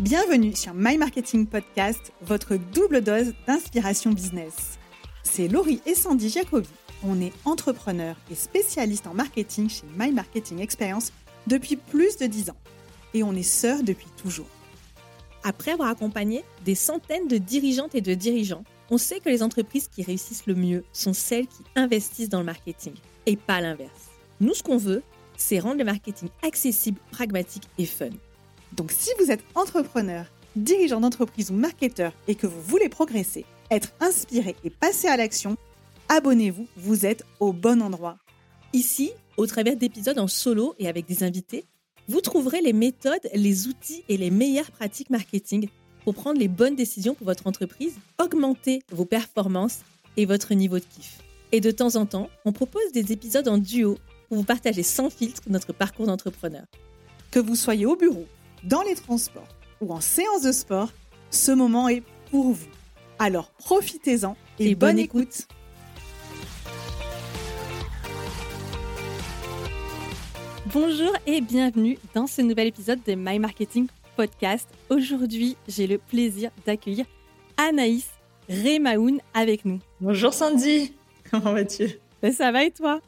Bienvenue sur My Marketing Podcast, votre double dose d'inspiration business. C'est Laurie et Sandy Jacobi. On est entrepreneurs et spécialistes en marketing chez My Marketing Experience depuis plus de 10 ans. Et on est sœurs depuis toujours. Après avoir accompagné des centaines de dirigeantes et de dirigeants, on sait que les entreprises qui réussissent le mieux sont celles qui investissent dans le marketing et pas l'inverse. Nous, ce qu'on veut, c'est rendre le marketing accessible, pragmatique et fun. Donc si vous êtes entrepreneur, dirigeant d'entreprise ou marketeur et que vous voulez progresser, être inspiré et passer à l'action, abonnez-vous, vous êtes au bon endroit. Ici, au travers d'épisodes en solo et avec des invités, vous trouverez les méthodes, les outils et les meilleures pratiques marketing pour prendre les bonnes décisions pour votre entreprise, augmenter vos performances et votre niveau de kiff. Et de temps en temps, on propose des épisodes en duo pour vous partager sans filtre notre parcours d'entrepreneur. Que vous soyez au bureau, dans les transports ou en séance de sport, ce moment est pour vous. Alors profitez-en et, bonne, écoute. Bonjour et bienvenue dans ce nouvel épisode de My Marketing Podcast. Aujourd'hui, j'ai le plaisir d'accueillir Anaïs Remaoun avec nous. Bonjour Sandy, comment vas-tu? Ben, Ça va et toi?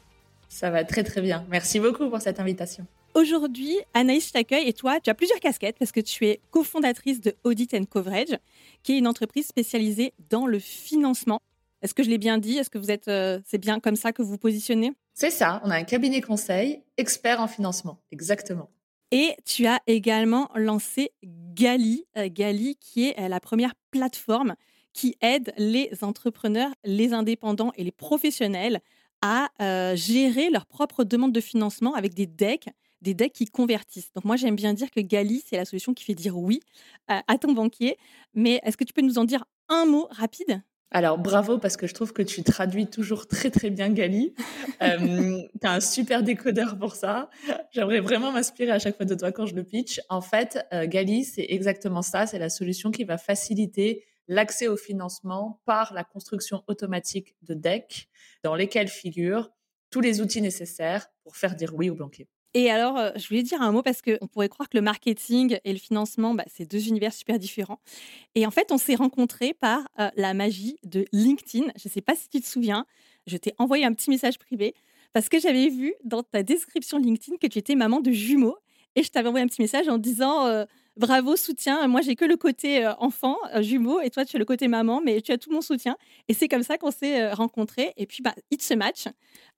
Ça va très très bien. Merci beaucoup pour cette invitation. Aujourd'hui, Anaïs, je t'accueille et toi, tu as plusieurs casquettes parce que tu es cofondatrice de Audit and Coverage, qui est une entreprise spécialisée dans le financement. Est-ce que je l'ai bien dit? Est-ce que vous êtes, euh, c'est bien comme ça que vous vous positionnez? C'est ça. On a un cabinet conseil expert en financement, exactement. Et tu as également lancé Gali, euh, Gali qui est euh, la première plateforme qui aide les entrepreneurs, les indépendants et les professionnels à gérer leurs propres demandes de financement avec des decks des decks qui convertissent. Donc moi, j'aime bien dire que Gali, c'est la solution qui fait dire oui à ton banquier. Mais est-ce que tu peux nous en dire un mot rapide? Alors bravo parce que je trouve que tu traduis toujours très très bien Gali. euh, tu as un super décodeur pour ça. J'aimerais vraiment m'inspirer à chaque fois de toi quand je le pitch. En fait, euh, Gali, c'est exactement ça. C'est la solution qui va faciliter l'accès au financement par la construction automatique de decks dans lesquels figurent tous les outils nécessaires pour faire dire oui au banquier. Et alors, euh, je voulais dire un mot parce qu'on pourrait croire que le marketing et le financement, bah, c'est deux univers super différents. Et en fait, on s'est rencontrés par euh, la magie de LinkedIn. Je ne sais pas si tu te souviens, je t'ai envoyé un petit message privé parce que j'avais vu dans ta description LinkedIn que tu étais maman de jumeaux. Et je t'avais envoyé un petit message en disant euh, bravo, soutien. Moi, j'ai que le côté enfant, jumeau, et toi, tu as le côté maman, mais tu as tout mon soutien. Et c'est comme ça qu'on s'est rencontrés. Et puis, bah, it's a match.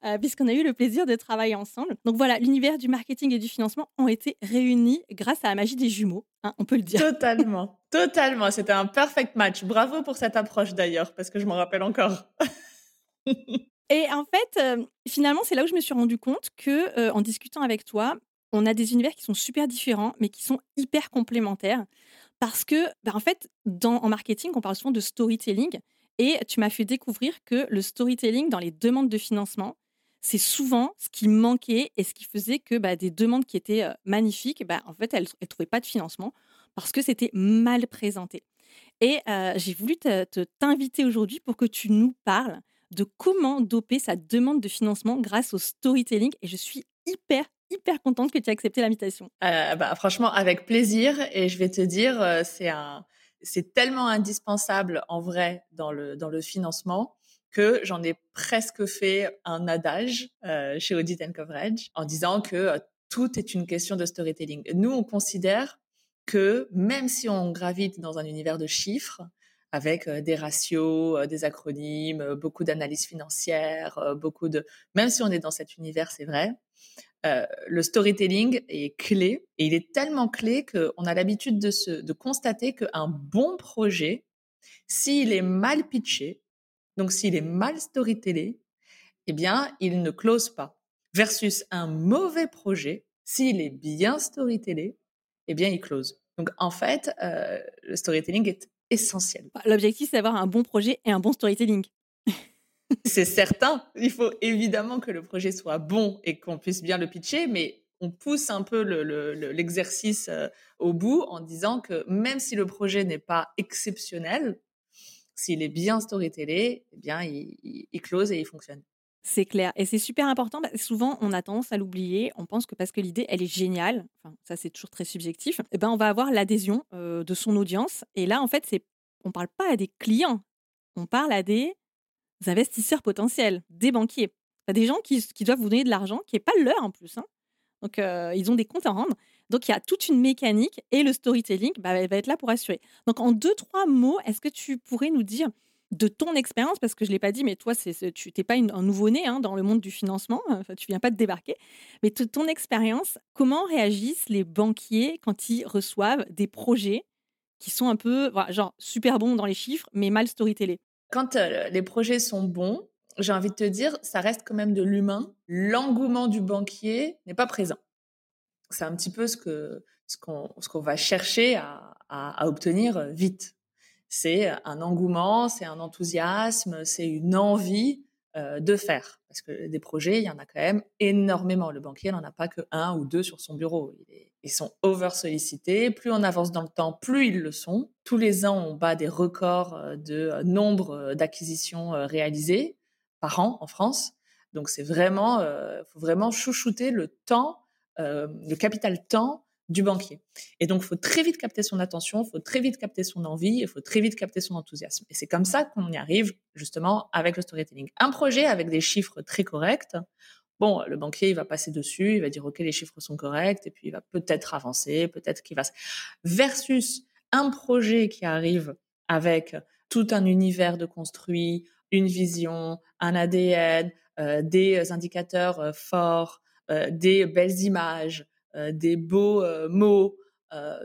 Euh, puisqu'on a eu le plaisir de travailler ensemble. Donc voilà, l'univers du marketing et du financement ont été réunis grâce à la magie des jumeaux, hein, on peut le dire. Totalement, totalement. C'était un perfect match. Bravo pour cette approche d'ailleurs, parce que je m'en rappelle encore. et en fait, euh, finalement, c'est là où je me suis rendu compte que, euh, en discutant avec toi, on a des univers qui sont super différents, mais qui sont hyper complémentaires. Parce que, bah, en fait, dans, en marketing, on parle souvent de storytelling. Et tu m'as fait découvrir que le storytelling dans les demandes de financement, c'est souvent ce qui manquait et ce qui faisait que bah, des demandes qui étaient magnifiques, bah, en fait, elles ne trouvaient pas de financement parce que c'était mal présenté. Et j'ai voulu t'inviter aujourd'hui pour que tu nous parles de comment doper sa demande de financement grâce au storytelling. Et je suis hyper, hyper contente que tu aies accepté l'invitation. Euh, bah, franchement, avec plaisir. Et je vais te dire, c'est un, c'est tellement indispensable en vrai dans le, dans le financement que j'en ai presque fait un adage euh, chez Audit Coverage en disant que euh, tout est une question de storytelling. Nous, on considère que même si on gravite dans un univers de chiffres, avec euh, des ratios, des acronymes, beaucoup d'analyses financières, beaucoup de... Même si on est dans cet univers, c'est vrai, le storytelling est clé et il est tellement clé qu'on a l'habitude de, de constater qu'un bon projet, s'il est mal pitché, donc, s'il est mal storytellé, eh bien, il ne close pas. Versus un mauvais projet, s'il est bien storytellé, eh bien, il close. Donc, en fait, euh, le storytelling est essentiel. L'objectif, c'est d'avoir un bon projet et un bon storytelling. C'est certain. Il faut évidemment que le projet soit bon et qu'on puisse bien le pitcher, mais on pousse un peu l'exercice euh, au bout en disant que même si le projet n'est pas exceptionnel, s'il est bien storytellé, eh bien, il, close et il fonctionne. C'est clair. Et c'est super important. souvent, on a tendance à l'oublier. On pense que parce que l'idée, elle est géniale, enfin, ça c'est toujours très subjectif, eh ben, on va avoir l'adhésion de son audience. Et là, en fait, on ne parle pas à des clients, on parle à des investisseurs potentiels, des banquiers. des gens qui, doivent vous donner de l'argent qui n'est pas leur en plus. Hein. Donc, ils ont des comptes à rendre. Donc, il y a toute une mécanique et le storytelling bah, va être là pour assurer. Donc, en deux, trois mots, est-ce que tu pourrais nous dire de ton expérience, parce que je ne l'ai pas dit, mais toi, tu n'es pas un nouveau-né hein, dans le monde du financement, enfin, tu viens pas de débarquer, mais de ton expérience, comment réagissent les banquiers quand ils reçoivent des projets qui sont un peu, genre, super bons dans les chiffres, mais mal storytellés? Quand euh, les projets sont bons, j'ai envie de te dire, ça reste quand même de l'humain. L'engouement du banquier n'est pas présent. C'est un petit peu ce que ce qu'on va chercher à, à obtenir vite c'est un engouement, c'est un enthousiasme, c'est une envie euh, de faire. Parce que des projets, il y en a quand même énormément. Le banquier n'en a pas que un ou deux sur son bureau. Ils sont over sollicités. Plus on avance dans le temps, plus ils le sont. Tous les ans, on bat des records euh, de euh, nombre d'acquisitions réalisées par an en France. Donc c'est vraiment, faut vraiment chouchouter le temps, le capital temps du banquier. Et donc, il faut très vite capter son attention, il faut très vite capter son envie, il faut très vite capter son enthousiasme. Et c'est comme ça qu'on y arrive justement avec le storytelling. Un projet avec des chiffres très corrects, bon, le banquier, il va passer dessus, il va dire, OK, les chiffres sont corrects, et puis il va peut-être avancer, peut-être qu'il va... Versus un projet qui arrive avec tout un univers de construit, une vision, un ADN, euh, des indicateurs euh, forts, euh, des belles images, des beaux mots,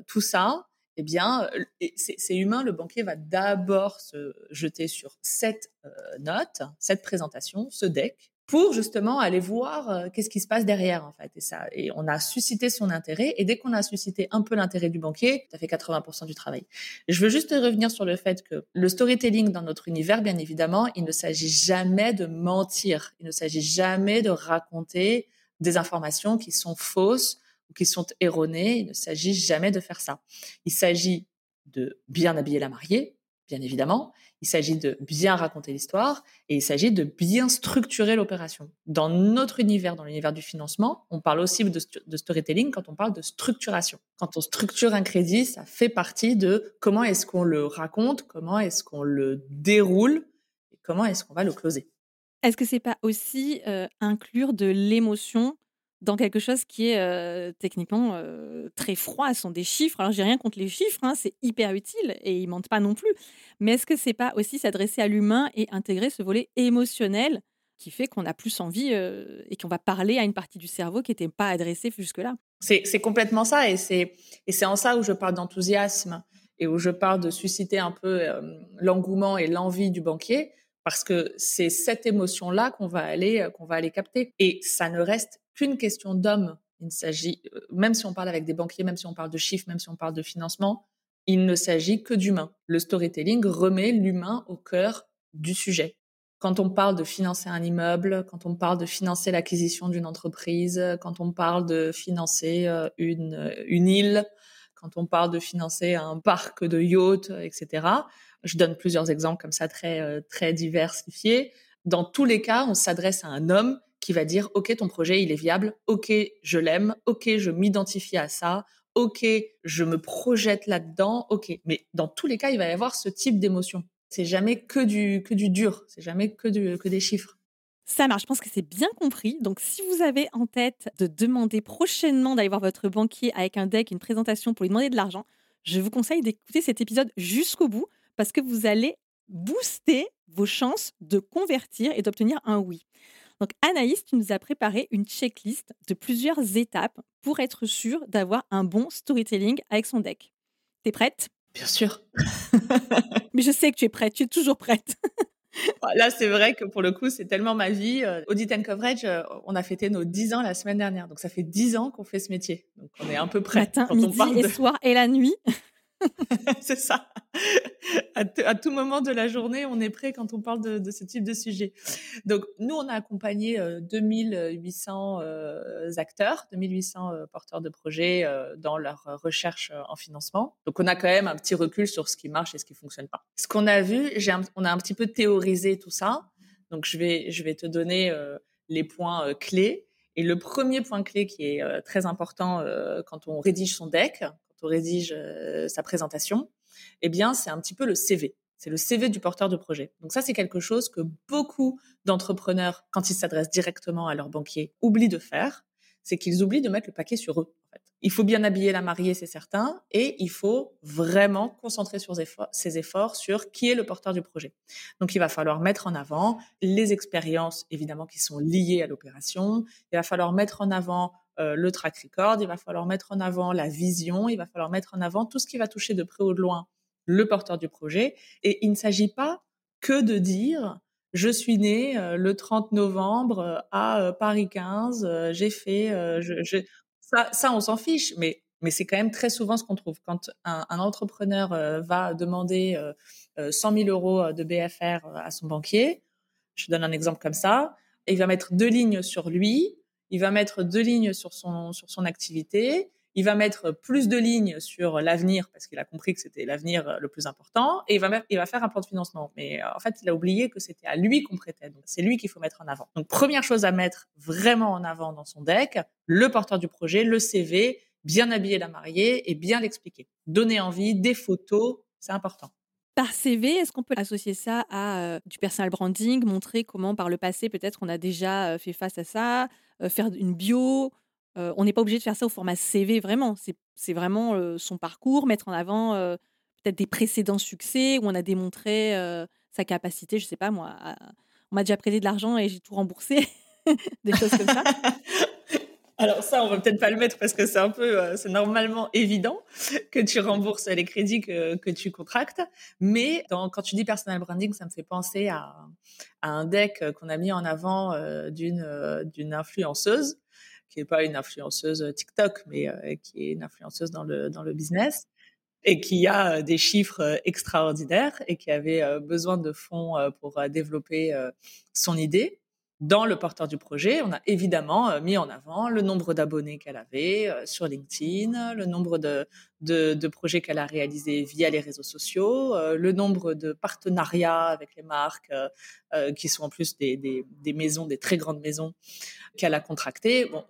tout ça, eh bien, c'est humain. Le banquier va d'abord se jeter sur cette note, cette présentation, ce deck, pour justement aller voir qu'est-ce qui se passe derrière en fait. Et ça, et on a suscité son intérêt. Et dès qu'on a suscité un peu l'intérêt du banquier, ça fait 80% du travail. Je veux juste revenir sur le fait que le storytelling dans notre univers, bien évidemment, il ne s'agit jamais de mentir. Il ne s'agit jamais de raconter des informations qui sont fausses qui sont erronées. Il ne s'agit jamais de faire ça. Il s'agit de bien habiller la mariée, bien évidemment. Il s'agit de bien raconter l'histoire et il s'agit de bien structurer l'opération. Dans notre univers, dans l'univers du financement, on parle aussi de, storytelling quand on parle de structuration. Quand on structure un crédit, ça fait partie de comment est-ce qu'on le raconte, comment est-ce qu'on le déroule et comment est-ce qu'on va le closer. Est-ce que c'est pas aussi euh, inclure de l'émotion dans quelque chose qui est techniquement très froid. Ce sont des chiffres. Alors, j'ai rien contre les chiffres, hein, c'est hyper utile et ils mentent pas non plus. Mais est-ce que c'est pas aussi s'adresser à l'humain et intégrer ce volet émotionnel qui fait qu'on a plus envie et qu'on va parler à une partie du cerveau qui n'était pas adressée jusque-là? C'est complètement ça et c'est en ça où je parle d'enthousiasme et où je parle de susciter un peu l'engouement et l'envie du banquier parce que c'est cette émotion-là qu'on va aller qu'on va aller capter et ça ne reste qu'une question d'homme. Il s'agit, euh, même si on parle avec des banquiers, même si on parle de chiffres, même si on parle de financement, il ne s'agit que d'humain. Le storytelling remet l'humain au cœur du sujet. Quand on parle de financer un immeuble, quand on parle de financer l'acquisition d'une entreprise, quand on parle de financer euh, une, euh, une île, quand on parle de financer un parc de yachts, etc. Je donne plusieurs exemples comme ça très très diversifiés. Dans tous les cas, on s'adresse à un homme qui va dire OK, ton projet, il est viable, OK, je l'aime, OK, je m'identifie à ça, OK, je me projette là-dedans, OK. Mais dans tous les cas, il va y avoir ce type d'émotion. C'est jamais que du, que du dur, c'est jamais que, du, que des chiffres. Ça marche, je pense que c'est bien compris. Donc, si vous avez en tête de demander prochainement d'aller voir votre banquier avec un deck, une présentation pour lui demander de l'argent, je vous conseille d'écouter cet épisode jusqu'au bout parce que vous allez booster vos chances de convertir et d'obtenir un oui. Donc Anaïs, tu nous as préparé une checklist de plusieurs étapes pour être sûr d'avoir un bon storytelling avec son deck. T'es prête? Bien sûr. Mais je sais que tu es prête, tu es toujours prête. Là, c'est vrai que pour le coup, c'est tellement ma vie. Euh, Audit and Coverage, euh, on a fêté nos 10 ans la semaine dernière. Donc, ça fait 10 ans qu'on fait ce métier. Donc, on est un peu prêt. Matin, midi et soir et la nuit. c'est ça. À, tout moment de la journée, on est prêt quand on parle de, ce type de sujet. Donc, nous, on a accompagné 2800 euh, euh, acteurs, 2800 euh, porteurs de projets dans leur recherche en financement. Donc, on a quand même un petit recul sur ce qui marche et ce qui fonctionne pas. Ce qu'on a vu, on a un petit peu théorisé tout ça. Donc, je vais, je vais te donner les points clés. Et le premier point clé qui est très important quand on rédige son deck, rédige sa présentation, eh bien, c'est un petit peu le CV. C'est le CV du porteur de projet. Donc ça, c'est quelque chose que beaucoup d'entrepreneurs, quand ils s'adressent directement à leur banquier, oublient de faire. C'est qu'ils oublient de mettre le paquet sur eux. Il faut bien habiller la mariée, c'est certain, et il faut vraiment concentrer ses efforts sur qui est le porteur du projet. Donc, il va falloir mettre en avant les expériences, évidemment, qui sont liées à l'opération. Il va falloir mettre en avant euh, le track record. Il va falloir mettre en avant la vision. Il va falloir mettre en avant tout ce qui va toucher de près ou de loin le porteur du projet. Et il ne s'agit pas que de dire je suis né euh, le 30 novembre euh, à Paris 15, j'ai fait, ça, on s'en fiche, mais, c'est quand même très souvent ce qu'on trouve. Quand un, entrepreneur va demander 100 000 euros de BFR à son banquier, je donne un exemple comme ça, il va mettre deux lignes sur lui, il va mettre deux lignes sur son, sur son activité, il va mettre plus de lignes sur l'avenir parce qu'il a compris que c'était l'avenir euh, le plus important et il va, il va faire un plan de financement. Mais euh, en fait, il a oublié que c'était à lui qu'on prêtait. Donc, c'est lui qu'il faut mettre en avant. Donc, première chose à mettre vraiment en avant dans son deck, le porteur du projet, le CV, bien habiller la mariée et bien l'expliquer. Donner envie, des photos, c'est important. Par CV, est-ce qu'on peut associer ça à euh, du personal branding, montrer comment par le passé peut-être on a déjà fait face à ça, faire une bio, on n'est pas obligé de faire ça au format CV vraiment. C'est vraiment son parcours, mettre en avant peut-être des précédents succès où on a démontré sa capacité, je sais pas moi, on m'a déjà prêté de l'argent et j'ai tout remboursé, des choses comme ça. Alors ça, on va peut-être pas le mettre parce que c'est un peu, c'est normalement évident que tu rembourses les crédits que, tu contractes. Mais quand tu dis personal branding, ça me fait penser à, un deck qu'on a mis en avant d'une d'une influenceuse qui n'est pas une influenceuse euh, TikTok, mais euh, qui est une influenceuse dans le, dans le business et qui a euh, des chiffres extraordinaires et qui avait besoin de fonds pour développer son idée dans le porteur du projet, on a évidemment euh, mis en avant le nombre d'abonnés qu'elle avait euh, sur LinkedIn, le nombre de, projets qu'elle a réalisés via les réseaux sociaux, euh, le nombre de partenariats avec les marques qui sont en plus des, maisons, des très grandes maisons qu'elle a contractées. Bon,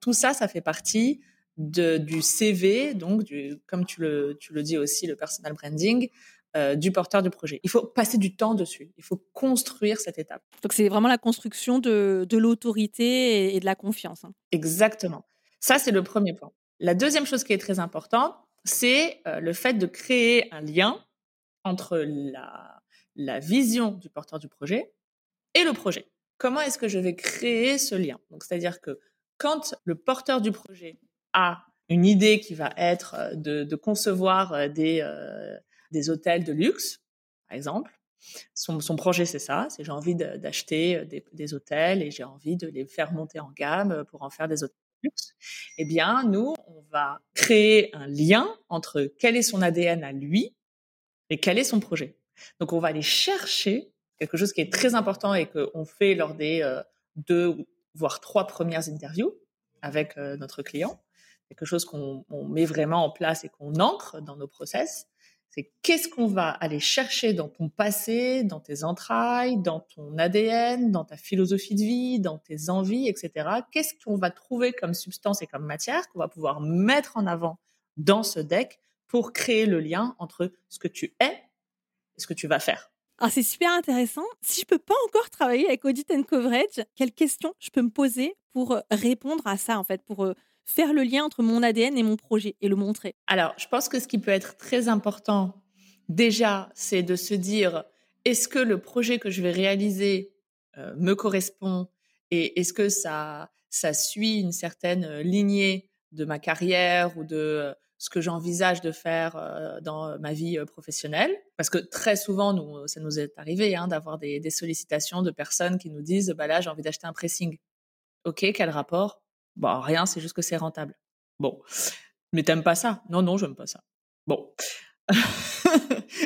tout ça, ça fait partie du CV, donc comme tu le dis aussi, le personal branding, euh, du porteur du projet. Il faut passer du temps dessus. Il faut construire cette étape. Donc c'est vraiment la construction de, l'autorité et, de la confiance. Hein. Exactement. Ça, c'est le premier point. La deuxième chose qui est très importante, c'est euh, le fait de créer un lien entre la, la vision du porteur du projet et le projet. Comment est-ce que je vais créer ce lien? Donc, c'est-à-dire que quand le porteur du projet a une idée qui va être euh, de, concevoir des, des hôtels de luxe, par exemple. Son, projet, c'est ça, c'est j'ai envie d'acheter euh, des, hôtels et j'ai envie de les faire monter en gamme euh, pour en faire des hôtels de luxe. Eh bien, nous, on va créer un lien entre quel est son ADN à lui et quel est son projet. Donc, on va aller chercher quelque chose qui est très important et qu'on fait lors des euh, deux, voire trois premières interviews avec notre client. Quelque chose qu'on met vraiment en place et qu'on ancre dans nos process c'est qu'est-ce qu'on va aller chercher dans ton passé, dans tes entrailles, dans ton ADN, dans ta philosophie de vie, dans tes envies, etc. Qu'est-ce qu'on va trouver comme substance et comme matière qu'on va pouvoir mettre en avant dans ce deck pour créer le lien entre ce que tu es et ce que tu vas faire? Alors c'est super intéressant. Si je peux pas encore travailler avec Audit and Coverage, quelles questions je peux me poser pour euh, répondre à ça en fait, pour euh, faire le lien entre mon ADN et mon projet et le montrer Alors, je pense que ce qui peut être très important, déjà, c'est de se dire, est-ce que le projet que je vais réaliser euh, me correspond et est-ce que ça, ça suit une certaine euh, lignée de ma carrière ou de euh, ce que j'envisage de faire dans ma vie professionnelle? Parce que très souvent, nous, ça nous est arrivé hein, d'avoir des, des, sollicitations de personnes qui nous disent, bah là, j'ai envie d'acheter un pressing. OK, quel rapport? Bon, rien, c'est juste que c'est rentable. Bon. Mais t'aimes pas ça? Non, non, j'aime pas ça. Bon.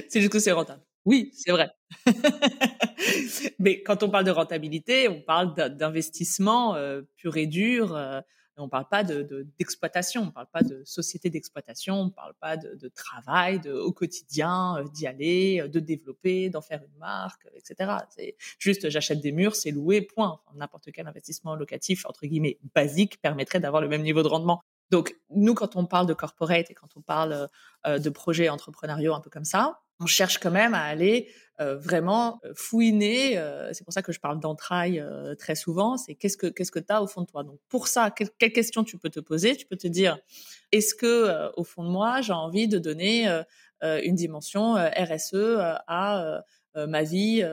c'est juste que c'est rentable. Oui, c'est vrai. Mais quand on parle de rentabilité, on parle d'investissement euh, pur et dur. Euh, on ne parle pas d'exploitation, de, on ne parle pas de société d'exploitation, on ne parle pas de, travail, au quotidien, euh, d'y aller, euh, de développer, d'en faire une marque, etc. C'est juste j'achète des murs, c'est loué, point. N'importe quel investissement locatif, entre guillemets, basique, permettrait d'avoir le même niveau de rendement. Donc, nous, quand on parle de corporate et quand on parle euh, de projets entrepreneuriaux un peu comme ça, on cherche quand même à aller euh, vraiment euh, fouiner. Euh, c'est pour ça que je parle d'entrailles très souvent. C'est qu'est-ce que qu'est-ce que tu as au fond de toi? Donc pour ça, quelle, quelle, question tu peux te poser? Tu peux te dire est-ce que au fond de moi j'ai envie de donner une dimension RSE à ma vie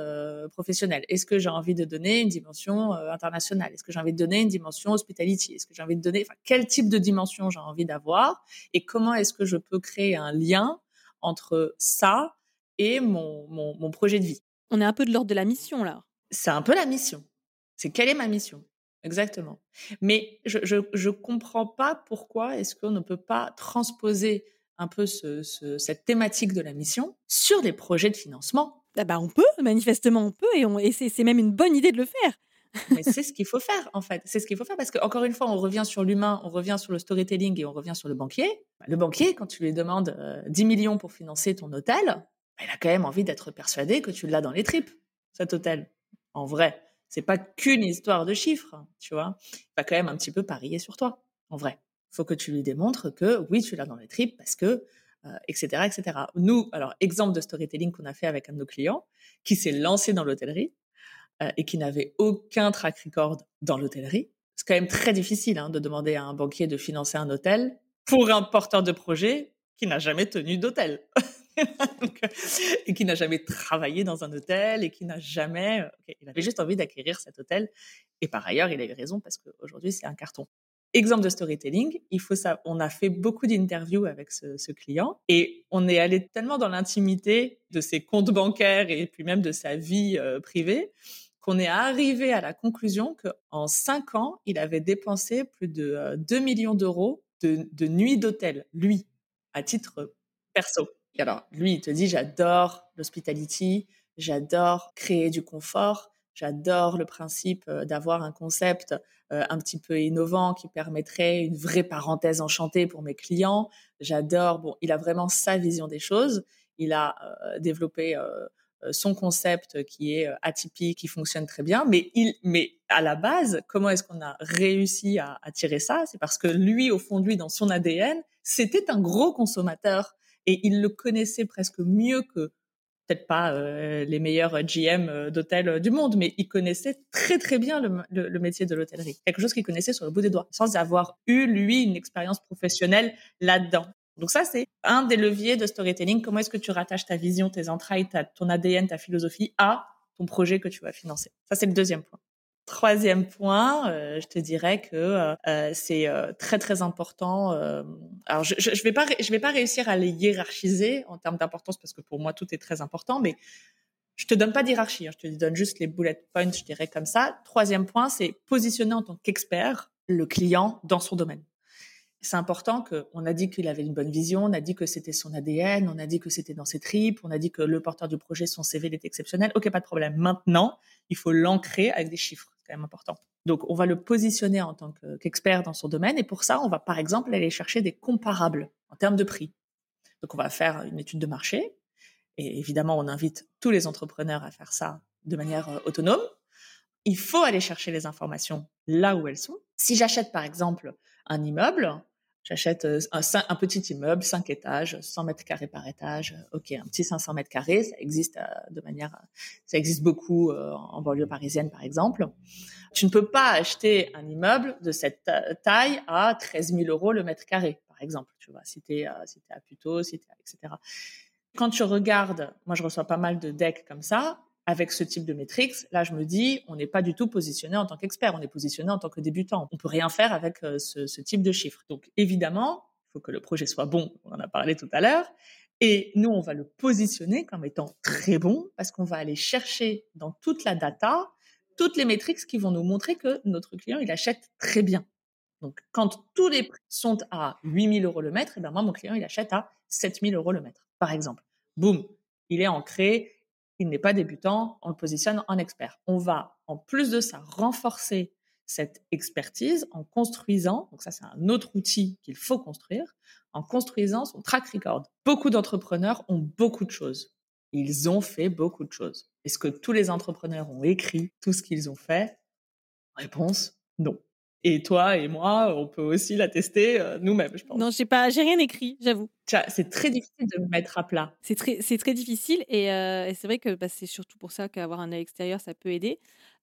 professionnelle? Est-ce que j'ai envie de donner une dimension internationale? Est-ce que j'ai envie de donner une dimension hospitality? Est-ce que j'ai envie de donner, quel type de dimension j'ai envie d'avoir? Et comment est-ce que je peux créer un lien entre ça et mon, mon, projet de vie. On est un peu de l'ordre de la mission là. C'est un peu la mission. C'est quelle est ma mission? Exactement. Mais je, je, comprends pas pourquoi est-ce qu'on ne peut pas transposer un peu ce, cette thématique de la mission sur des projets de financement. Ah bah on peut, manifestement on peut, et, et c'est même une bonne idée de le faire. Mais c'est ce qu'il faut faire, en fait. C'est ce qu'il faut faire parce qu'encore une fois, on revient sur l'humain, on revient sur le storytelling et on revient sur le banquier. Le banquier, quand tu lui demandes 10 euh, millions pour financer ton hôtel, il a quand même envie d'être persuadé que tu l'as dans les tripes, cet hôtel. En vrai, c'est pas qu'une histoire de chiffres, tu vois. Va quand même un petit peu parier sur toi, en vrai. Faut que tu lui démontres que oui, tu l'as dans les tripes parce que, etc., euh, etc. Nous, alors, exemple de storytelling qu'on a fait avec un de nos clients qui s'est lancé dans l'hôtellerie euh, et qui n'avait aucun track record dans l'hôtellerie. C'est quand même très difficile hein, de demander à un banquier de financer un hôtel pour un porteur de projet qui n'a jamais tenu d'hôtel. et qui n'a jamais travaillé dans un hôtel et qui n'a jamais. Euh, il avait juste envie d'acquérir cet hôtel. Et par ailleurs, il a eu raison parce qu'aujourd'hui, c'est un carton. Exemple de storytelling, il faut ça. On a fait beaucoup d'interviews avec ce, client et on est allé tellement dans l'intimité de ses comptes bancaires et puis même de sa vie euh, privée qu'on est arrivé à la conclusion qu'en cinq ans, il avait dépensé plus de 2 euh, millions d'euros de, de nuits d'hôtel, lui, à titre perso alors, lui, il te dit, j'adore l'hospitality, j'adore créer du confort, j'adore le principe euh, d'avoir un concept euh, un petit peu innovant qui permettrait une vraie parenthèse enchantée pour mes clients. J'adore, bon, il a vraiment sa vision des choses. Il a euh, développé son concept qui est atypique, qui fonctionne très bien. Mais, il, mais à la base, comment est-ce qu'on a réussi à, tirer ça? C'est parce que lui, au fond de lui, dans son ADN, c'était un gros consommateur et il le connaissait presque mieux que peut-être pas euh, les meilleurs GM euh, d'hôtel euh, du monde, mais il connaissait très très bien le, métier de l'hôtellerie. Quelque chose qu'il connaissait sur le bout des doigts, sans avoir eu lui une expérience professionnelle là-dedans. Donc ça, c'est un des leviers de storytelling. Comment est-ce que tu rattaches ta vision, tes entrailles, ton ADN, ta philosophie à ton projet que tu vas financer? Ça, c'est le deuxième point. Troisième point, euh, je te dirais que euh, euh, c'est très très important. alors je, je, vais pas je vais pas réussir à les hiérarchiser en termes d'importance parce que pour moi tout est très important, mais je te donne pas d'hierarchie, hein, je te donne juste les bullet points, je dirais comme ça. Troisième point, c'est positionner en tant qu'expert le client dans son domaine. C'est important qu'on a dit qu'il avait une bonne vision, on a dit que c'était son ADN, on a dit que c'était dans ses tripes, on a dit que le porteur du projet, son CV, il était exceptionnel. Ok, pas de problème. Maintenant, il faut l'ancrer avec des chiffres quand même important. Donc, on va le positionner en tant qu'expert dans son domaine. Et pour ça, on va par exemple aller chercher des comparables en termes de prix. Donc, on va faire une étude de marché. Et évidemment, on invite tous les entrepreneurs à faire ça de manière euh, autonome. Il faut aller chercher les informations là où elles sont. Si j'achète par exemple un immeuble, J'achète euh, un, petit immeuble, 5 étages, 100 mètres carrés par étage. Ok, un petit 500 mètres carrés, ça existe euh, de manière, ça existe beaucoup euh, en banlieue parisienne par exemple. Tu ne peux pas acheter un immeuble de cette taille à 13 000 euros le mètre carré, par exemple. Tu vois, si t'es si à Puteaux, etc. Quand tu regardes, moi je reçois pas mal de decks comme ça avec ce type de métriques, là, je me dis, on n'est pas du tout positionné en tant qu'expert, on est positionné en tant que débutant. On peut rien faire avec euh, ce, type de chiffres. Donc, évidemment, il faut que le projet soit bon. On en a parlé tout à l'heure. Et nous, on va le positionner comme étant très bon parce qu'on va aller chercher dans toute la data toutes les métriques qui vont nous montrer que notre client, il achète très bien. Donc, quand tous les prix sont à 8000 euros le mètre, et eh ben moi, mon client, il achète à 7000 euros le mètre, par exemple. Boum, il est ancré, il n'est pas débutant, on le positionne en expert. On va, en plus de ça, renforcer cette expertise en construisant, donc ça c'est un autre outil qu'il faut construire, en construisant son track record. Beaucoup d'entrepreneurs ont beaucoup de choses. Ils ont fait beaucoup de choses. Est-ce que tous les entrepreneurs ont écrit tout ce qu'ils ont fait? Réponse, non. Et toi et moi, on peut aussi la tester euh, nous-mêmes, je pense. Non, j'ai pas, j'ai rien écrit, j'avoue. C'est très difficile de me mettre à plat. C'est très, c'est très difficile et, euh, c'est vrai que bah, c'est surtout pour ça qu'avoir un œil extérieur, ça peut aider.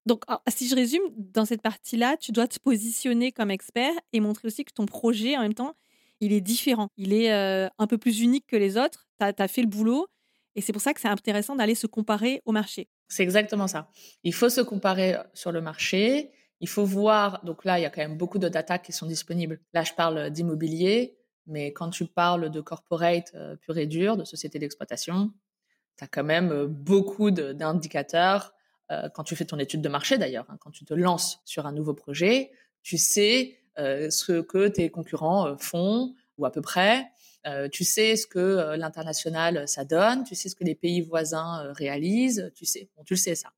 Donc, si je résume, dans cette partie-là, tu dois te positionner comme expert et montrer aussi que ton projet, en même temps, il est différent. Il est euh, un peu plus unique que les autres. Tu as, fait le boulot et c'est pour ça que c'est intéressant d'aller se comparer au marché. C'est exactement ça. Il faut se comparer sur le marché il faut voir, donc là, il y a quand même beaucoup de data qui sont disponibles. Là, je parle d'immobilier, mais quand tu parles de corporate euh, pur et dur, de société d'exploitation, tu as quand même euh, beaucoup d'indicateurs. Euh, quand tu fais ton étude de marché, d'ailleurs, hein, quand tu te lances sur un nouveau projet, tu sais ce que tes concurrents font, ou à peu près. tu sais ce que l'international ça donne, tu sais ce que les pays voisins réalisent, tu sais, bon, tu le sais ça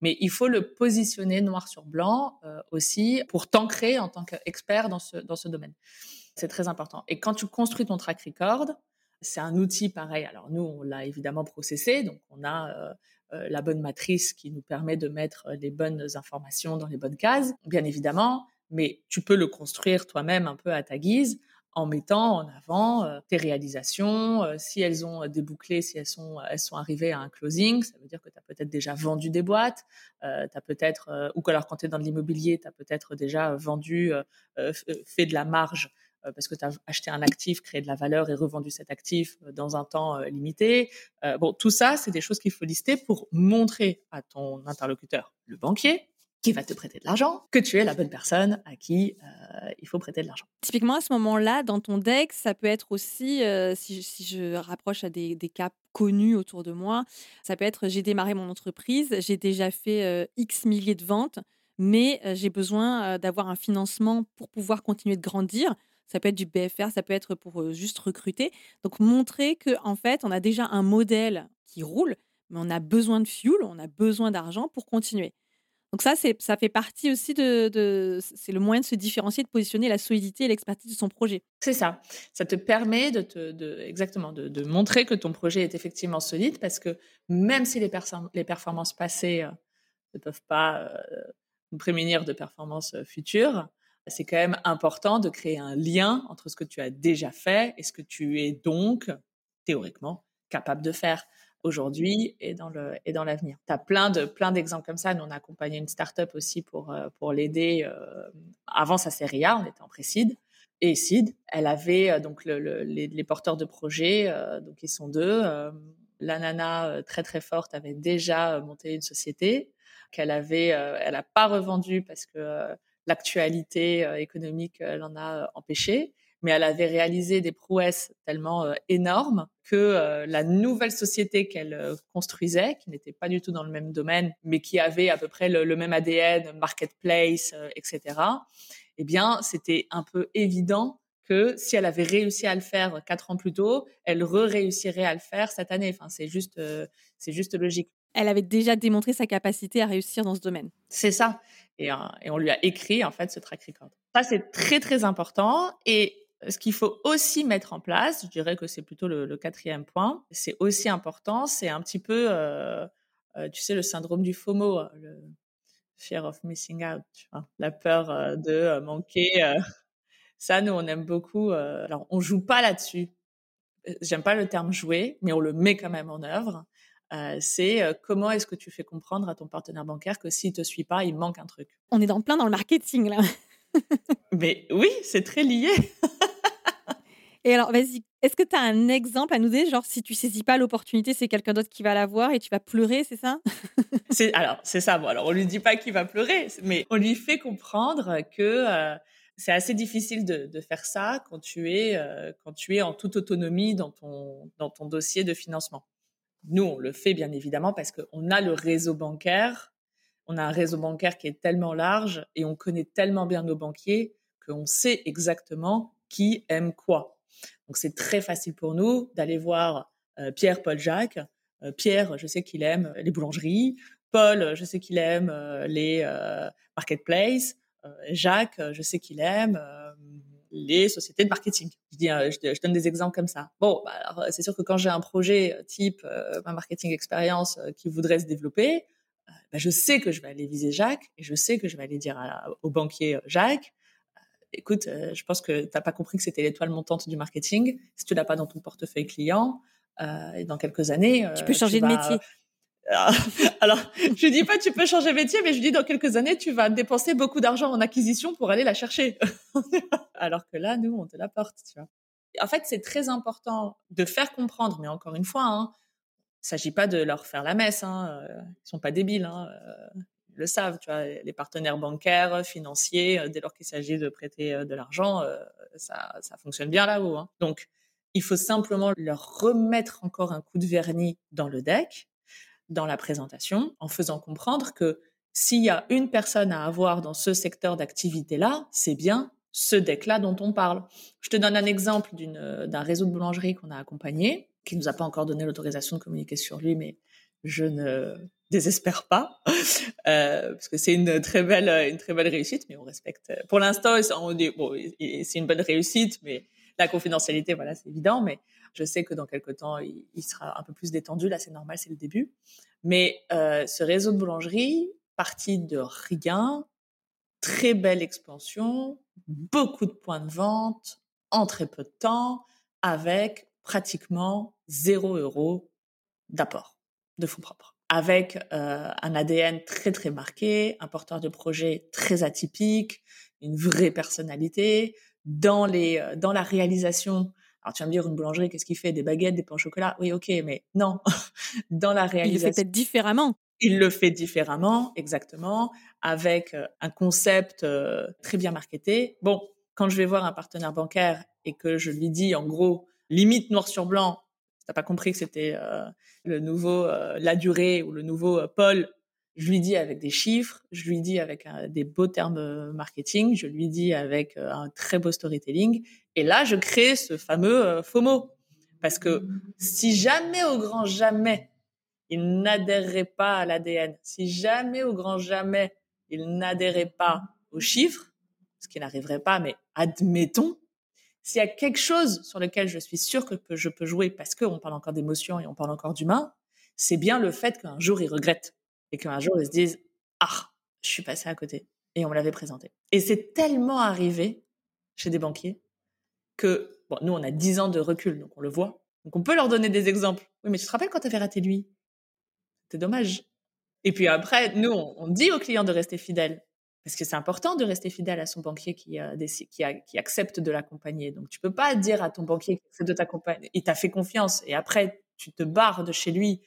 mais il faut le positionner noir sur blanc euh, aussi pour t'ancrer en tant qu'expert dans ce, dans ce domaine. C'est très important. Et quand tu construis ton track record, c'est un outil pareil. Alors nous, on l'a évidemment processé, donc on a euh, euh, la bonne matrice qui nous permet de mettre les bonnes informations dans les bonnes cases, bien évidemment, mais tu peux le construire toi-même un peu à ta guise en mettant en avant euh, tes réalisations, euh, si elles ont euh, débouclé, si elles sont, elles sont arrivées à un closing, ça veut dire que tu as peut-être déjà vendu des boîtes, euh, peut-être, ou alors quand tu es dans l'immobilier, tu as peut-être déjà vendu, fait de la marge parce que tu as acheté un actif, créé de la valeur et revendu cet actif dans un temps limité. bon, tout ça, c'est des choses qu'il faut lister pour montrer à ton interlocuteur, le banquier, qui va te prêter de l'argent, que tu es la bonne personne à qui euh, il faut prêter de l'argent. Typiquement, à ce moment-là, dans ton deck, ça peut être aussi, euh, si, je rapproche à des, cas connus autour de moi, ça peut être j'ai démarré mon entreprise, j'ai déjà fait euh, X milliers de ventes, mais j'ai besoin d'avoir un financement pour pouvoir continuer de grandir. Ça peut être du BFR, ça peut être pour juste recruter. Donc montrer que en fait, on a déjà un modèle qui roule, mais on a besoin de fuel, on a besoin d'argent pour continuer. Donc ça, ça fait partie aussi de, c'est le moyen de se différencier, de positionner la solidité et l'expertise de son projet. C'est ça. Ça te permet de te, exactement, de, montrer que ton projet est effectivement solide parce que même si les, performances passées euh, ne peuvent pas euh, nous prémunir de performances euh, futures, c'est quand même important de créer un lien entre ce que tu as déjà fait et ce que tu es donc, théoriquement, capable de faire aujourd'hui et dans le et dans l'avenir. Tu as plein de plein d'exemples comme ça. Nous on a accompagné une start-up aussi pour euh, pour l'aider euh, avant sa série A, on était en pré-seed et seed. Elle avait euh, donc le, les, porteurs de projets donc ils sont deux. la nana très très forte avait déjà monté une société qu'elle avait elle a pas revendu parce que l'actualité économique l'en a empêché mais elle avait réalisé des prouesses tellement euh, énormes que euh, la nouvelle société qu'elle euh, construisait, qui n'était pas du tout dans le même domaine, mais qui avait à peu près le, même ADN, marketplace, etc. Eh bien, c'était un peu évident que si elle avait réussi à le faire quatre ans plus tôt, elle re-réussirait à le faire cette année. Enfin, c'est juste, c'est juste logique. Elle avait déjà démontré sa capacité à réussir dans ce domaine. C'est ça. Et, et, on lui a écrit en fait ce track record. Ça c'est très très important. Et ce qu'il faut aussi mettre en place, je dirais que c'est plutôt le, quatrième point, c'est aussi important, c'est un petit peu, euh, euh, tu sais, le syndrome du FOMO, euh, le fear of missing out, tu vois, la peur de manquer. ça, nous, on aime beaucoup. alors, on joue pas là-dessus. J'aime pas le terme jouer, mais on le met quand même en œuvre. c'est comment est-ce que tu fais comprendre à ton partenaire bancaire que s'il te suit pas, il manque un truc? On est dans plein dans le marketing là. Mais oui, c'est très lié. Et alors, vas-y, est-ce que tu as un exemple à nous donner? Genre, si tu saisis pas l'opportunité, c'est quelqu'un d'autre qui va la voir et tu vas pleurer, c'est ça? C'est, Alors, c'est ça. Bon, alors, on lui dit pas qu'il va pleurer, mais on lui fait comprendre que euh, c'est assez difficile de, faire ça quand tu, es, euh, quand tu es en toute autonomie dans ton, dans ton dossier de financement. Nous, on le fait bien évidemment parce qu'on a le réseau bancaire. On a un réseau bancaire qui est tellement large et on connaît tellement bien nos banquiers qu'on sait exactement qui aime quoi. Donc c'est très facile pour nous d'aller voir euh, Pierre, Paul, Jacques. Euh, Pierre, je sais qu'il aime les boulangeries. Paul, je sais qu'il aime euh, les marketplaces. Jacques, je sais qu'il aime les sociétés de marketing. Je, donne des exemples comme ça. Bon, bah, alors c'est sûr que quand j'ai un projet type ma marketing expérience qui voudrait se développer, bah, je sais que je vais aller viser Jacques et je sais que je vais aller dire au banquier Jacques, écoute, je pense que tu n'as pas compris que c'était l'étoile montante du marketing. Si tu l'as pas dans ton portefeuille client, et dans quelques années, tu peux changer de métier. Alors, je dis pas tu peux changer de métier, mais je dis dans quelques années, tu vas dépenser beaucoup d'argent en acquisition pour aller la chercher. Alors que là, nous, on te l'apporte, tu vois. En fait, c'est très important de faire comprendre, mais encore une fois, hein, il s'agit pas de leur faire la messe. Hein, euh, ils sont pas débiles, hein, euh, ils le savent. Les partenaires bancaires, financiers, euh, dès lors qu'il s'agit de prêter de l'argent, ça, ça fonctionne bien là-haut. Hein. Donc, il faut simplement leur remettre encore un coup de vernis dans le deck dans la présentation en faisant comprendre que s'il y a une personne à avoir dans ce secteur d'activité-là, c'est bien ce deck-là dont on parle. Je te donne un exemple d'un réseau de boulangerie qu'on a accompagné, qui nous a pas encore donné l'autorisation de communiquer sur lui, mais je ne désespère pas, euh, parce que c'est une très belle, une très belle réussite, mais on respecte. Pour l'instant, bon, c'est une bonne réussite, mais la confidentialité, voilà, c'est évident, mais je sais que dans quelques temps, il, sera un peu plus détendu. Là, c'est normal, c'est le début. Mais euh, ce réseau de boulangerie, parti de rien, très belle expansion, beaucoup de points de vente en très peu de temps, avec pratiquement zéro euro d'apport de fonds propres avec euh, un ADN très très marqué, un porteur de projet très atypique, une vraie personnalité, dans les euh, dans la réalisation. Alors tu vas me dire une boulangerie, qu'est-ce qu'il fait? Des baguettes, des pains au chocolat? Oui, ok, mais non. dans la réalisation, il le fait peut-être différemment. Il le fait différemment, exactement, avec euh, un concept très bien marketé. Bon, quand je vais voir un partenaire bancaire et que je lui dis en gros limite noir sur blanc, t'as pas compris que c'était le nouveau la durée ou le nouveau Paul je lui dis avec des chiffres, je lui dis avec des beaux termes marketing, je lui dis avec un très beau storytelling. Et là, je crée ce fameux FOMO. Parce que si jamais au grand jamais, il n'adhérerait pas à l'ADN, si jamais au grand jamais, il n'adhérait pas aux chiffres, ce qui n'arriverait pas, mais admettons, s'il y a quelque chose sur lequel je suis sûre que, je peux jouer, parce qu'on parle encore d'émotion et on parle encore d'humain, c'est bien le fait qu'un jour il regrette et qu'un jour ils se disent ah je suis passé à côté et on me l'avait présenté. Et c'est tellement arrivé chez des banquiers que bon nous on a 10 ans de recul donc on le voit. Donc on peut leur donner des exemples oui mais tu te rappelles quand tu avais raté lui? C'est dommage et puis après nous on, dit aux clients de rester fidèles parce que c'est important de rester fidèle à son banquier qui, a, qui, accepte de l'accompagner. Donc, tu peux pas dire à ton banquier qui accepte de t'accompagner, il t'a fait confiance, et après, tu te barres de chez lui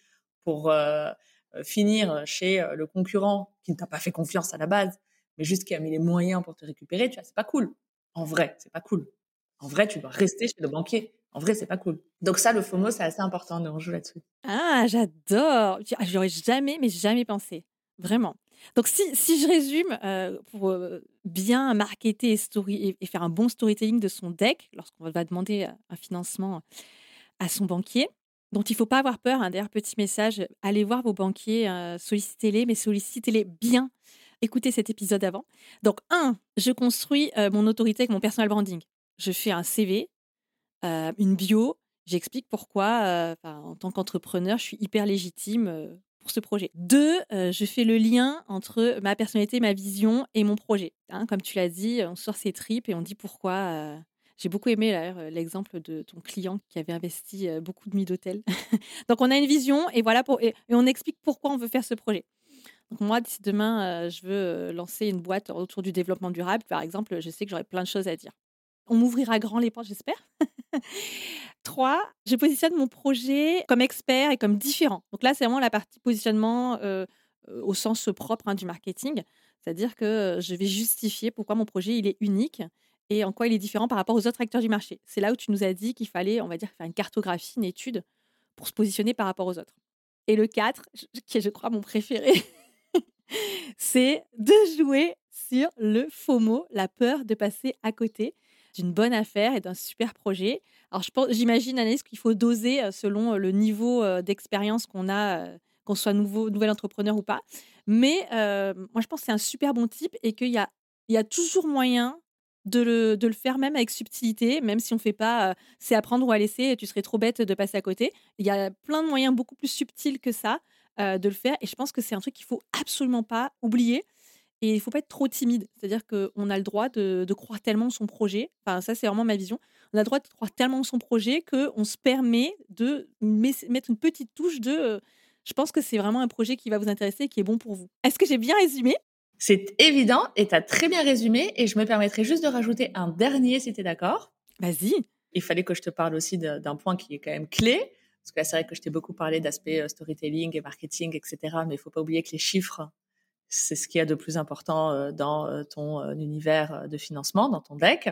pour, euh, euh, finir chez euh, le concurrent qui ne t'a pas fait confiance à la base, mais juste qui a mis les moyens pour te récupérer, tu vois, c'est pas cool. En vrai, c'est pas cool. En vrai, tu dois rester chez le banquier. En vrai, c'est pas cool. Donc ça, le FOMO, c'est assez important. de joue là-dessus. Ah, j'adore. Ah, j'aurais jamais, mais jamais pensé. Vraiment. Donc si, si je résume, euh, pour bien marketer et, story, et, faire un bon storytelling de son deck, lorsqu'on va demander un financement à son banquier, dont il ne faut pas avoir peur. Hein. D'ailleurs, petit message, allez voir vos banquiers, euh, sollicitez-les, mais sollicitez-les bien. Écoutez cet épisode avant. Donc, un, je construis euh, mon autorité avec mon personal branding. Je fais un CV, euh, une bio, j'explique pourquoi, en tant qu'entrepreneur, je suis hyper légitime ce projet. Deux, je fais le lien entre ma personnalité, ma vision et mon projet. Hein. comme tu l'as dit, on sort ses tripes et on dit pourquoi j'ai beaucoup aimé euh, l'exemple de ton client qui avait investi euh, beaucoup de nuits d'hôtel. Donc, on a une vision et voilà on explique pourquoi on veut faire ce projet. Moi, si demain, euh, je veux lancer une boîte autour du développement durable, par exemple, je sais que j'aurai plein de choses à dire. On m'ouvrira grand les portes, j'espère. Trois, je positionne mon projet comme expert et comme différent. Donc là, c'est vraiment la partie positionnement au sens propre hein, du marketing. C'est-à-dire que je vais justifier pourquoi mon projet il est unique et en quoi il est différent par rapport aux autres acteurs du marché. C'est là où tu nous as dit qu'il fallait, on va dire, faire une cartographie, une étude pour se positionner par rapport aux autres. Et le 4, qui est, je crois, mon préféré, c'est de jouer sur le FOMO, la peur de passer à côté d'une bonne affaire et d'un super projet. Alors, j'imagine, Anaïs, qu'il faut doser euh, selon euh, le niveau euh, d'expérience qu'on a, qu'on soit nouveau, nouvel entrepreneur ou pas. Mais moi, je pense que c'est un super bon type et qu'il y a il y a toujours moyen de le, de le faire même avec subtilité, même si on fait pas c'est à prendre ou à laisser, tu serais trop bête de passer à côté. Il y a plein de moyens beaucoup plus subtils que ça de le faire, et je pense que c'est un truc qu'il faut absolument pas oublier. Et il faut pas être trop timide. C'est-à-dire qu'on a le droit de, de, croire tellement en son projet. Enfin, ça, c'est vraiment ma vision. On a le droit de croire tellement en son projet qu'on se permet de mettre une petite touche de. je pense que c'est vraiment un projet qui va vous intéresser et qui est bon pour vous. Est-ce que j'ai bien résumé? C'est évident et tu as très bien résumé. Et je me permettrai juste de rajouter un dernier si tu es d'accord. Vas-y. Il fallait que je te parle aussi d'un point qui est quand même clé. Parce que là, c'est vrai que je t'ai beaucoup parlé d'aspect storytelling et marketing, etc. Mais il faut pas oublier que les chiffres, c'est ce qu'il y a de plus important euh, dans euh, ton euh, univers de financement, dans ton deck.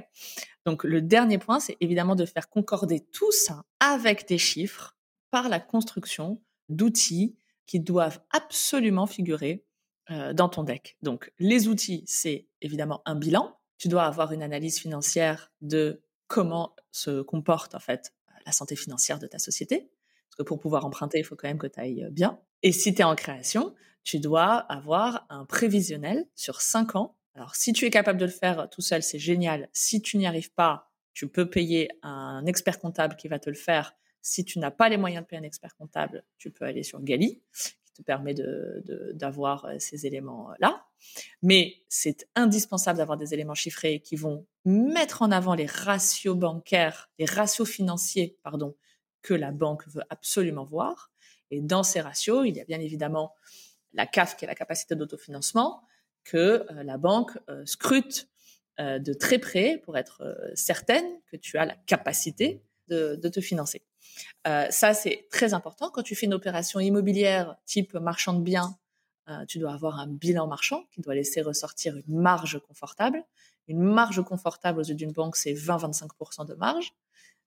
Donc le dernier point, c'est évidemment de faire concorder tout ça avec des chiffres par la construction d'outils qui doivent absolument figurer dans ton deck. Donc les outils, c'est évidemment un bilan. Tu dois avoir une analyse financière de comment se comporte en fait la santé financière de ta société. Parce que pour pouvoir emprunter, il faut quand même que tu ailles bien. Et si tu es en création, tu dois avoir un prévisionnel sur cinq ans. Alors, si tu es capable de le faire tout seul, c'est génial. Si tu n'y arrives pas, tu peux payer un expert comptable qui va te le faire. Si tu n'as pas les moyens de payer un expert comptable, tu peux aller sur Gali, qui te permet d'avoir de, euh, ces éléments-là. Mais c'est indispensable d'avoir des éléments chiffrés qui vont mettre en avant les ratios bancaires, les ratios financiers, pardon, que la banque veut absolument voir. Et dans ces ratios, il y a bien évidemment la CAF, qui est la capacité d'autofinancement, que euh, la banque euh, scrute euh, de très près pour être certaine que tu as la capacité de, te financer. ça, c'est très important. Quand tu fais une opération immobilière type marchand de biens, tu dois avoir un bilan marchand qui doit laisser ressortir une marge confortable. Une marge confortable aux yeux d'une banque, c'est 20-25% de marge.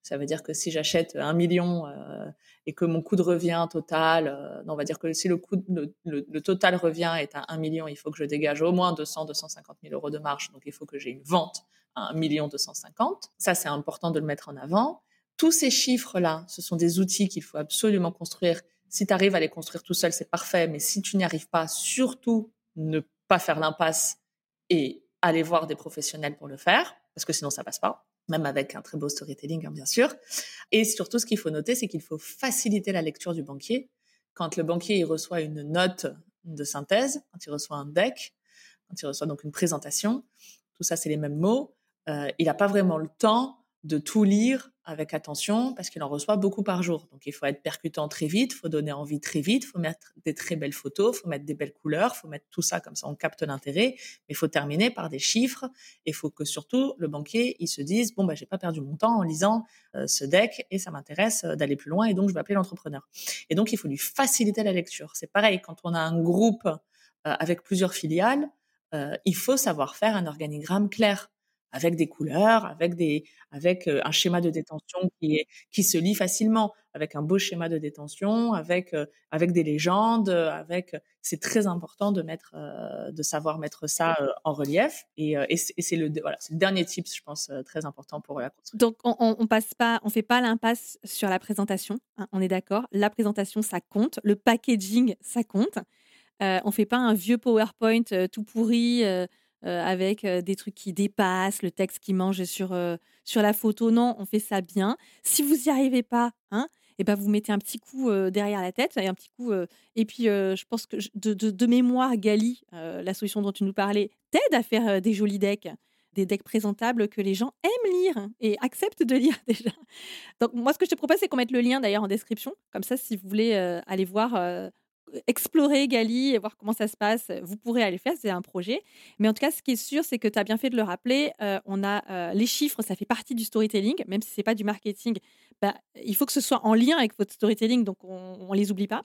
Ça veut dire que si j'achète un million euh, et que mon coût de revient total, euh, on va dire que si le coût, le, total revient est à un million, il faut que je dégage au moins 200, 250 000 euros de marge. Donc il faut que j'ai une vente à un million 250. Ça, c'est important de le mettre en avant. Tous ces chiffres-là, ce sont des outils qu'il faut absolument construire. Si tu arrives à les construire tout seul, c'est parfait. Mais si tu n'y arrives pas, surtout ne pas faire l'impasse et aller voir des professionnels pour le faire, parce que sinon ça passe pas même avec un très beau storytelling, hein, bien sûr. Et surtout, ce qu'il faut noter, c'est qu'il faut faciliter la lecture du banquier. Quand le banquier il reçoit une note de synthèse, quand il reçoit un deck, quand il reçoit donc une présentation, tout ça, c'est les mêmes mots. Euh, il n'a pas vraiment le temps de tout lire avec attention parce qu'il en reçoit beaucoup par jour. Donc il faut être percutant très vite, il faut donner envie très vite, il faut mettre des très belles photos, il faut mettre des belles couleurs, il faut mettre tout ça comme ça on capte l'intérêt, mais il faut terminer par des chiffres et il faut que surtout le banquier il se dise bon bah j'ai pas perdu mon temps en lisant euh, ce deck et ça m'intéresse euh, d'aller plus loin et donc je vais appeler l'entrepreneur. Et donc il faut lui faciliter la lecture. C'est pareil quand on a un groupe euh, avec plusieurs filiales, il faut savoir faire un organigramme clair avec des couleurs, avec des, avec un schéma de détention qui est, qui se lit facilement, avec un beau schéma de détention, avec, avec des légendes, avec, c'est très important de mettre, de savoir mettre ça en relief. Et, et c'est le, voilà, c'est le dernier tip, je pense, très important pour la construction. Donc, on, on passe pas, on fait pas l'impasse sur la présentation. Hein, on est d'accord. La présentation, ça compte. Le packaging, ça compte. Euh, on fait pas un vieux PowerPoint tout pourri. Euh, avec des trucs qui dépassent, le texte qui mange sur, sur la photo. Non, on fait ça bien. Si vous n'y arrivez pas, hein, et eh ben vous mettez un petit coup derrière la tête, et un petit coup. et puis, je pense que de, de, mémoire, Gali, la solution dont tu nous parlais, t'aide à faire des jolis decks, des decks présentables que les gens aiment lire et acceptent de lire déjà. Donc, moi, ce que je te propose, c'est qu'on mette le lien d'ailleurs en description. Comme ça, si vous voulez aller voir explorer Gali et voir comment ça se passe, vous pourrez aller faire, c'est un projet. Mais en tout cas, ce qui est sûr, c'est que tu as bien fait de le rappeler. Euh, on a euh, les chiffres, ça fait partie du storytelling, même si c'est pas du marketing. Bah, il faut que ce soit en lien avec votre storytelling, donc on, ne les oublie pas.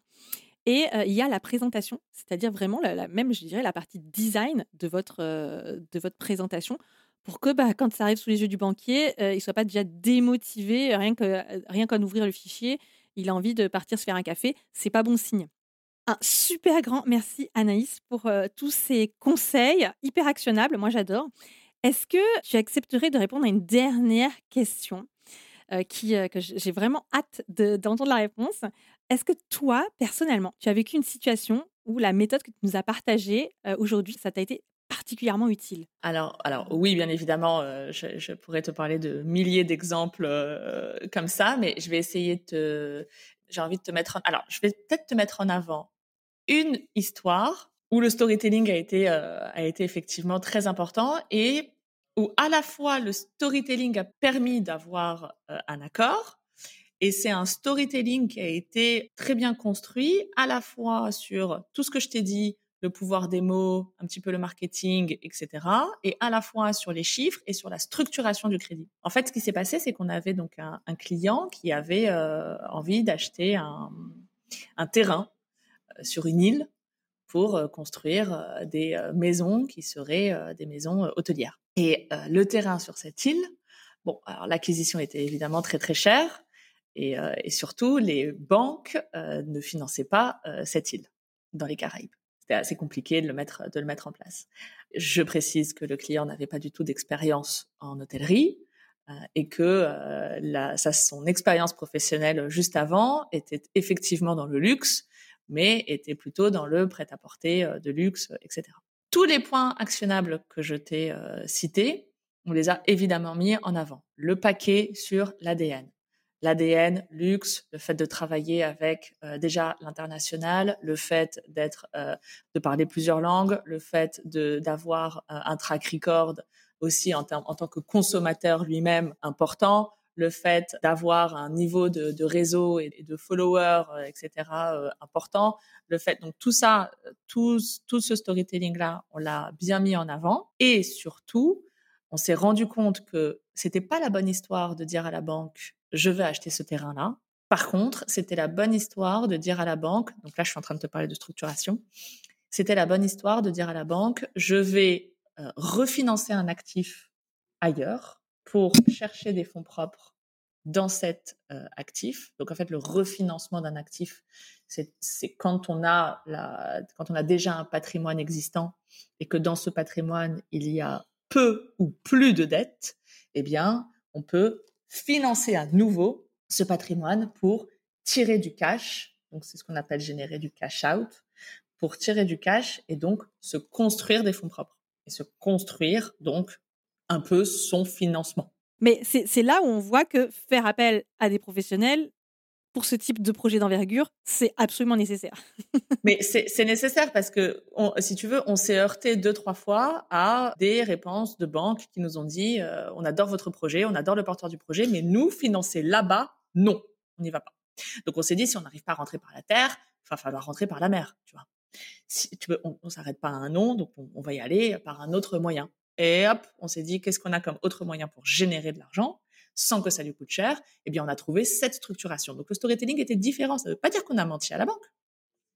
Et euh, il y a la présentation, c'est-à-dire vraiment la, même, je dirais, la partie design de votre, de votre présentation pour que bah, quand ça arrive sous les yeux du banquier, il ne soit pas déjà démotivé, rien qu'en rien ouvrir le fichier, il a envie de partir se faire un café. C'est pas bon signe. Un super grand merci Anaïs pour tous ces conseils hyper actionnables. Moi, j'adore. Est-ce que tu accepterais de répondre à une dernière question qui, que j'ai vraiment hâte d'entendre la réponse? Est-ce que toi, personnellement, tu as vécu une situation où la méthode que tu nous as partagée aujourd'hui, ça t'a été particulièrement utile? Alors, alors oui, bien évidemment, je, pourrais te parler de milliers d'exemples comme ça, mais je vais essayer de J'ai envie de te mettre. Alors, je vais peut-être te mettre en avant une histoire où le storytelling a été, a été effectivement très important et où à la fois le storytelling a permis d'avoir un accord, et c'est un storytelling qui a été très bien construit, à la fois sur tout ce que je t'ai dit, le pouvoir des mots, un petit peu le marketing, etc. Et à la fois sur les chiffres et sur la structuration du crédit. En fait, ce qui s'est passé, c'est qu'on avait donc un, client qui avait euh, envie d'acheter un, terrain euh, sur une île pour euh, construire des maisons qui seraient des maisons hôtelières. Et le terrain sur cette île, bon, alors l'acquisition était évidemment très très chère. Et, et surtout, les banques ne finançaient pas cette île dans les Caraïbes c'était assez compliqué de le mettre de le mettre en place. Je précise que le client n'avait pas du tout d'expérience en hôtellerie euh, et que euh, la, son expérience professionnelle juste avant était effectivement dans le luxe, mais était plutôt dans le prêt-à-porter euh, de luxe, etc. Tous les points actionnables que je t'ai cités, on les a évidemment mis en avant. Le paquet sur l'ADN, l'ADN, luxe, le fait de travailler avec euh, déjà l'international, le fait d'être, euh, de parler plusieurs langues, le fait d'avoir euh, un track record aussi en, en tant que consommateur lui-même important, le fait d'avoir un niveau de, réseau et de followers, etc. important, le fait donc tout ça, tout, tout ce storytelling là, on l'a bien mis en avant et surtout, on s'est rendu compte que c'était pas la bonne histoire de dire à la banque je vais acheter ce terrain-là. Par contre, c'était la bonne histoire de dire à la banque, donc là je suis en train de te parler de structuration, c'était la bonne histoire de dire à la banque, je vais euh, refinancer un actif ailleurs pour chercher des fonds propres dans cet euh, actif. Donc en fait, le refinancement d'un actif, c'est quand on a la, quand on a déjà un patrimoine existant et que dans ce patrimoine il y a peu ou plus de dettes, eh bien, on peut financer à nouveau ce patrimoine pour tirer du cash. Donc, c'est ce qu'on appelle générer du cash out pour tirer du cash et donc se construire des fonds propres et se construire donc un peu son financement. Mais c'est là où on voit que faire appel à des professionnels, pour ce type de projet d'envergure, c'est absolument nécessaire. Mais c'est nécessaire parce que, si tu veux, on s'est heurté deux, trois fois à des réponses de banques qui nous ont dit euh, on adore votre projet, on adore le porteur du projet, mais nous, financer là-bas, non, on n'y va pas. Donc on s'est dit si on n'arrive pas à rentrer par la terre, il va falloir rentrer par la mer, tu vois. Si, tu veux, on, ne s'arrête pas à un non, donc on, on va y aller par un autre moyen. Et hop, on s'est dit qu'est-ce qu'on a comme autre moyen pour générer de l'argent sans que ça lui coûte cher, eh bien, on a trouvé cette structuration. Donc, le storytelling était différent. Ça ne veut pas dire qu'on a menti à la banque.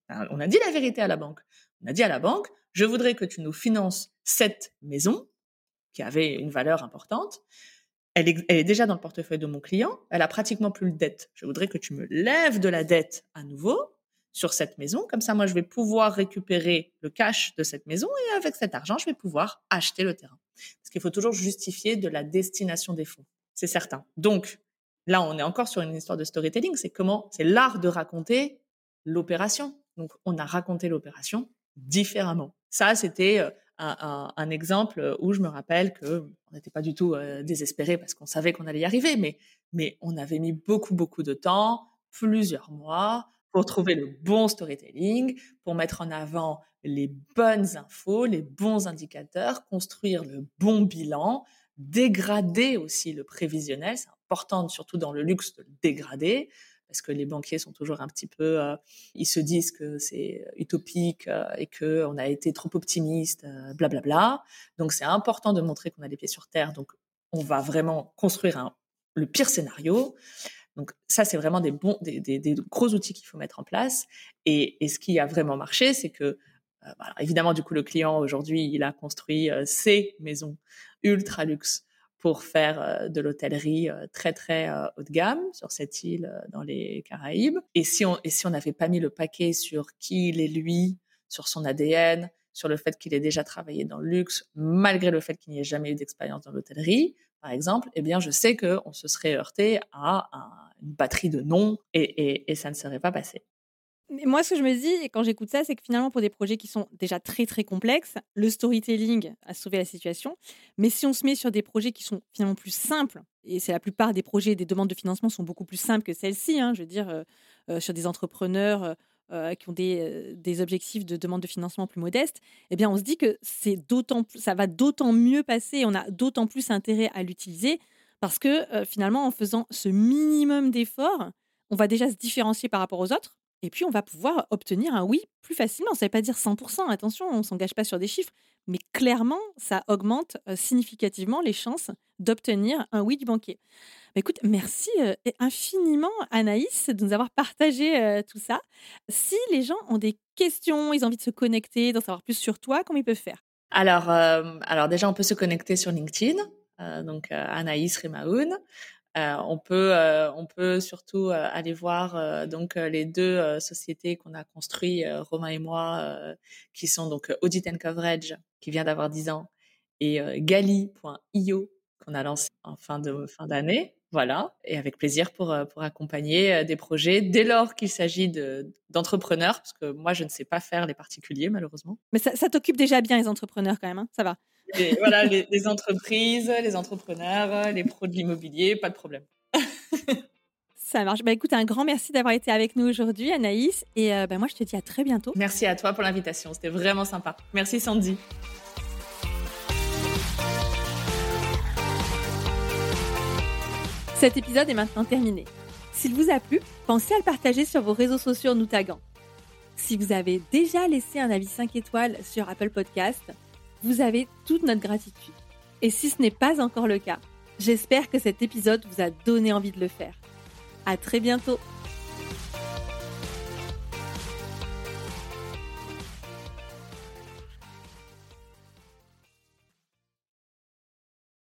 Hein, on a dit la vérité à la banque. On a dit à la banque, je voudrais que tu nous finances cette maison qui avait une valeur importante. Elle est, déjà dans le portefeuille de mon client. Elle a pratiquement plus de dette. Je voudrais que tu me lèves de la dette à nouveau sur cette maison. Comme ça, moi, je vais pouvoir récupérer le cash de cette maison et avec cet argent, je vais pouvoir acheter le terrain. Parce qu'il faut toujours justifier de la destination des fonds c'est certain. Donc, là, on est encore sur une histoire de storytelling. C'est comment, c'est l'art de raconter l'opération. Donc, on a raconté l'opération différemment. Ça, c'était euh, un, exemple où je me rappelle que on n'était pas du tout euh, désespéré parce qu'on savait qu'on allait y arriver, mais, mais on avait mis beaucoup, beaucoup de temps, plusieurs mois, pour trouver le bon storytelling, pour mettre en avant les bonnes infos, les bons indicateurs, construire le bon bilan, dégrader aussi le prévisionnel. C'est important, surtout dans le luxe, de le dégrader parce que les banquiers sont toujours un petit peu, euh, ils se disent que c'est utopique euh, et que on a été trop optimiste, blablabla. Euh, bla, bla. Donc c'est important de montrer qu'on a les pieds sur terre. Donc on va vraiment construire le pire scénario. Donc ça c'est vraiment des bons, des, gros outils qu'il faut mettre en place. Et, ce qui a vraiment marché, c'est que bah, évidemment, du coup, le client aujourd'hui, il a construit ses maisons ultra luxe pour faire euh, de l'hôtellerie euh, très très euh, haut de gamme sur cette île dans les Caraïbes. Et si on et si on n'avait pas mis le paquet sur qui il est lui, sur son ADN, sur le fait qu'il ait déjà travaillé dans le luxe, malgré le fait qu'il n'y ait jamais eu d'expérience dans l'hôtellerie, par exemple, eh bien, je sais que on se serait heurté à une batterie de noms et, et, et ça ne serait pas passé. moi, ce que je me dis quand j'écoute ça, c'est que finalement, pour des projets qui sont déjà très très complexes, le storytelling a sauvé la situation. Mais si on se met sur des projets qui sont finalement plus simples, et c'est la plupart des projets, des demandes de financement sont beaucoup plus simples que celles-ci, hein, je veux dire, euh, euh, sur des entrepreneurs euh, qui ont des, des, objectifs de demande de financement plus modestes, eh bien, on se dit que c'est d'autant, ça va d'autant mieux passer, on a d'autant plus intérêt à l'utiliser parce que finalement, en faisant ce minimum d'efforts, on va déjà se différencier par rapport aux autres et puis, on va pouvoir obtenir un oui plus facilement. Ça ne veut pas dire 100%, attention, on ne s'engage pas sur des chiffres, mais clairement, ça augmente significativement les chances d'obtenir un oui du banquier. Bah, écoute, merci infiniment Anaïs de nous avoir partagé tout ça. Si les gens ont des questions, ils ont envie de se connecter, d'en savoir plus sur toi, comment ils peuvent faire? Alors, alors déjà, on peut se connecter sur LinkedIn, donc Anaïs Remaoun. Euh, on peut, euh, on peut surtout euh, aller voir donc les deux sociétés qu'on a construites, Romain et moi, qui sont donc Audit and Coverage, qui vient d'avoir 10 ans, et Gali.io qu'on a lancé en fin de fin d'année. Voilà, et avec plaisir pour, pour accompagner des projets dès lors qu'il s'agit d'entrepreneurs, parce que moi, je ne sais pas faire les particuliers, malheureusement. Mais ça, ça t'occupe déjà bien, les entrepreneurs, quand même, hein ça va voilà, les, entreprises, les entrepreneurs, les pros de l'immobilier, pas de problème. Ça marche. Bah, écoute, un grand merci d'avoir été avec nous aujourd'hui, Anaïs. Et euh, bah, moi, je te dis à très bientôt. Merci à toi pour l'invitation. C'était vraiment sympa. Merci, Sandy. Cet épisode est maintenant terminé. S'il vous a plu, pensez à le partager sur vos réseaux sociaux en nous taguant. Si vous avez déjà laissé un avis 5 étoiles sur Apple Podcast, vous avez toute notre gratitude. Et si ce n'est pas encore le cas, j'espère que cet épisode vous a donné envie de le faire. À très bientôt!